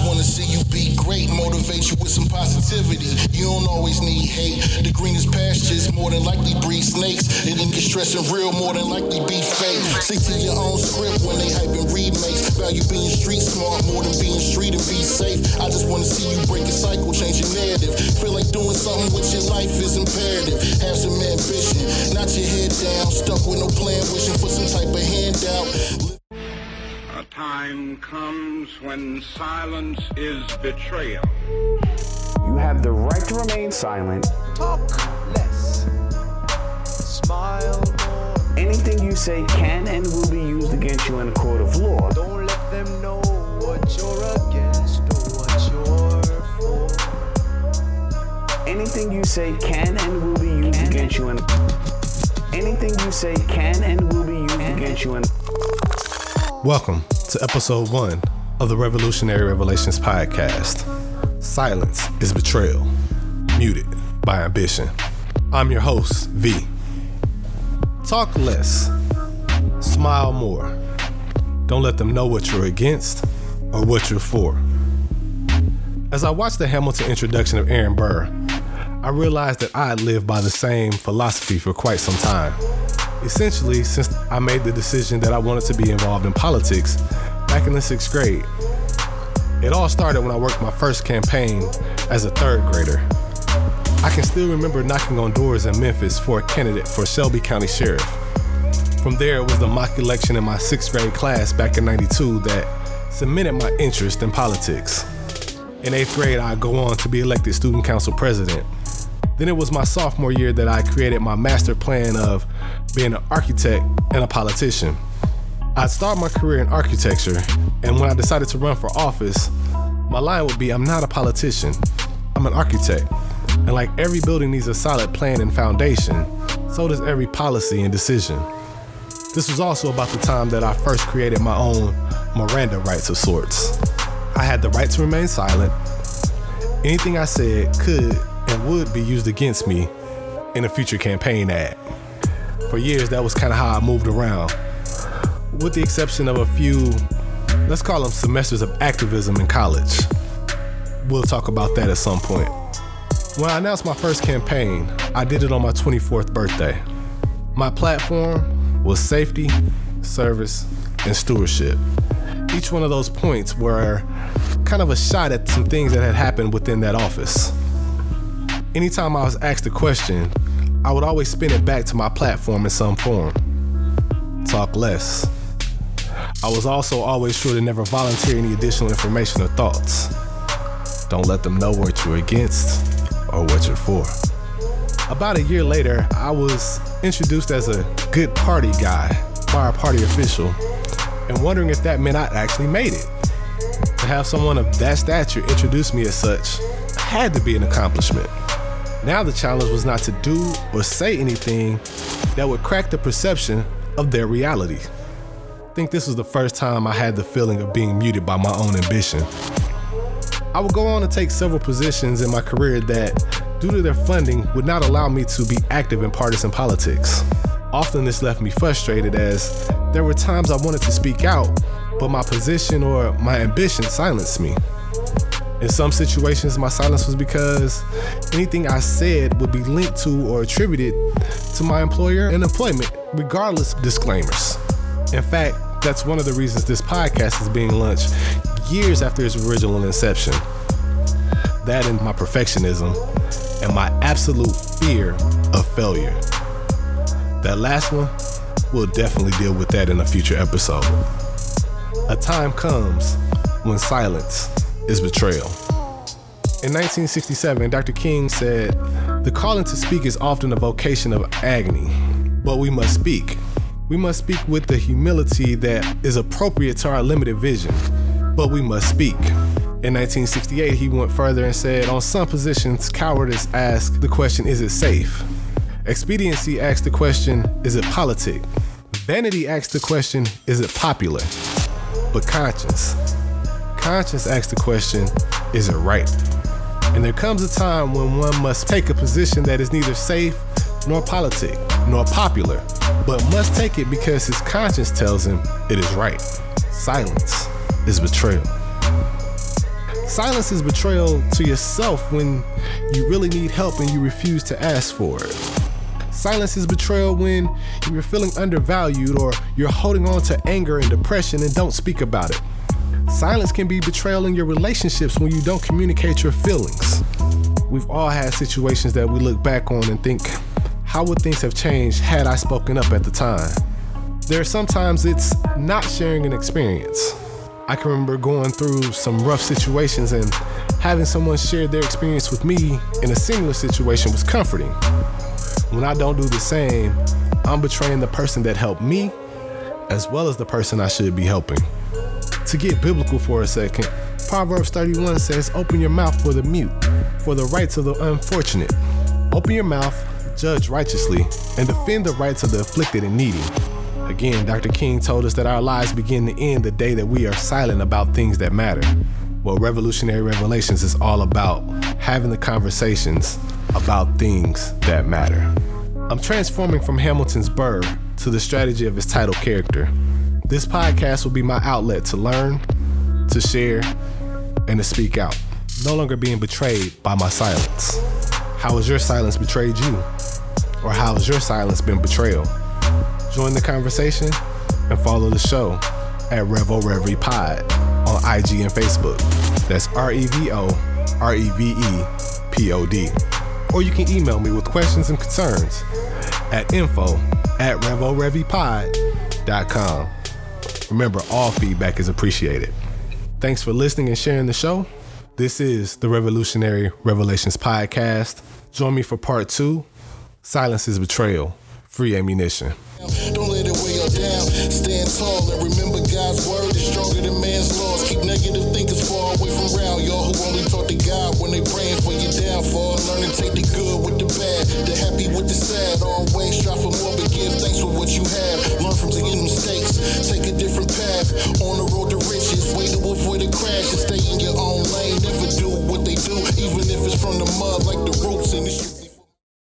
just wanna see you be great, motivate you with some positivity. You don't always need hate. The greenest pastures more than likely breed snakes. It didn't get stressing real more than likely be fake. Stick to your own script when they hyping remakes. Value being street smart more than being street and be safe. I just wanna see you break a cycle, change your narrative. Feel like doing something with your life is imperative. Have some ambition, not your head down, stuck with no plan, wishing for some type of handout. A time comes when silence is betrayal. You have the right to remain silent. Talk less. Smile more. Anything you say can and will be used against you in a court of law. Don't let them know what you're against or what you're for. Anything you say can and will be used against you in Anything you say can and will be used against you in Welcome to episode one of the Revolutionary Revelations podcast. Silence is betrayal, muted by ambition. I'm your host, V. Talk less, smile more. Don't let them know what you're against or what you're for. As I watched the Hamilton introduction of Aaron Burr, I realized that I had lived by the same philosophy for quite some time. Essentially, since I made the decision that I wanted to be involved in politics back in the sixth grade. It all started when I worked my first campaign as a third grader. I can still remember knocking on doors in Memphis for a candidate for Shelby County Sheriff. From there, it was the mock election in my sixth grade class back in 92 that cemented my interest in politics. In eighth grade, I go on to be elected student council president. Then it was my sophomore year that I created my master plan of being an architect and a politician. I'd start my career in architecture, and when I decided to run for office, my line would be I'm not a politician, I'm an architect. And like every building needs a solid plan and foundation, so does every policy and decision. This was also about the time that I first created my own Miranda rights of sorts. I had the right to remain silent. Anything I said could and would be used against me in a future campaign ad. For years, that was kind of how I moved around, with the exception of a few, let's call them semesters of activism in college. We'll talk about that at some point. When I announced my first campaign, I did it on my 24th birthday. My platform was safety, service, and stewardship. Each one of those points were kind of a shot at some things that had happened within that office. Anytime I was asked a question, I would always spin it back to my platform in some form. Talk less. I was also always sure to never volunteer any additional information or thoughts. Don't let them know what you're against or what you're for. About a year later, I was introduced as a good party guy by a party official and wondering if that meant I actually made it. To have someone of that stature introduce me as such had to be an accomplishment. Now the challenge was not to do or say anything that would crack the perception of their reality. I think this was the first time I had the feeling of being muted by my own ambition. I would go on to take several positions in my career that, due to their funding, would not allow me to be active in partisan politics. Often this left me frustrated as there were times I wanted to speak out, but my position or my ambition silenced me. In some situations, my silence was because anything I said would be linked to or attributed to my employer and employment, regardless of disclaimers. In fact, that's one of the reasons this podcast is being launched years after its original inception. That and my perfectionism and my absolute fear of failure. That last one, we'll definitely deal with that in a future episode. A time comes when silence is betrayal. In 1967, Dr. King said, The calling to speak is often a vocation of agony, but we must speak. We must speak with the humility that is appropriate to our limited vision, but we must speak. In 1968, he went further and said, On some positions, cowardice asks the question, Is it safe? Expediency asks the question, Is it politic? Vanity asks the question, Is it popular? But conscience, conscience asks the question, Is it right? And there comes a time when one must take a position that is neither safe nor politic nor popular, but must take it because his conscience tells him it is right. Silence is betrayal. Silence is betrayal to yourself when you really need help and you refuse to ask for it. Silence is betrayal when you're feeling undervalued or you're holding on to anger and depression and don't speak about it. Silence can be betrayal in your relationships when you don't communicate your feelings. We've all had situations that we look back on and think, how would things have changed had I spoken up at the time? There are sometimes it's not sharing an experience. I can remember going through some rough situations and having someone share their experience with me in a similar situation was comforting. When I don't do the same, I'm betraying the person that helped me as well as the person I should be helping. To get biblical for a second, Proverbs 31 says, Open your mouth for the mute, for the rights of the unfortunate. Open your mouth, judge righteously, and defend the rights of the afflicted and needy. Again, Dr. King told us that our lives begin to end the day that we are silent about things that matter. Well, Revolutionary Revelations is all about having the conversations about things that matter. I'm transforming from Hamilton's Burr to the strategy of his title character. This podcast will be my outlet to learn, to share, and to speak out. No longer being betrayed by my silence. How has your silence betrayed you? Or how has your silence been betrayal? Join the conversation and follow the show at Revo Reverie Pod on IG and Facebook. That's R E V O R E V E P O D. Or you can email me with questions and concerns at info at revorevepod.com. Remember, all feedback is appreciated. Thanks for listening and sharing the show. This is the Revolutionary Revelations Podcast. Join me for part two Silence is Betrayal, Free Ammunition. Don't let it weigh you down. Stand tall and remember God's word is stronger than man's laws. Keep negative thinkers far away from round. Y'all who only talk to God when they praying for your downfall. Learn to take the good with the bad, the happy with the sad. Always to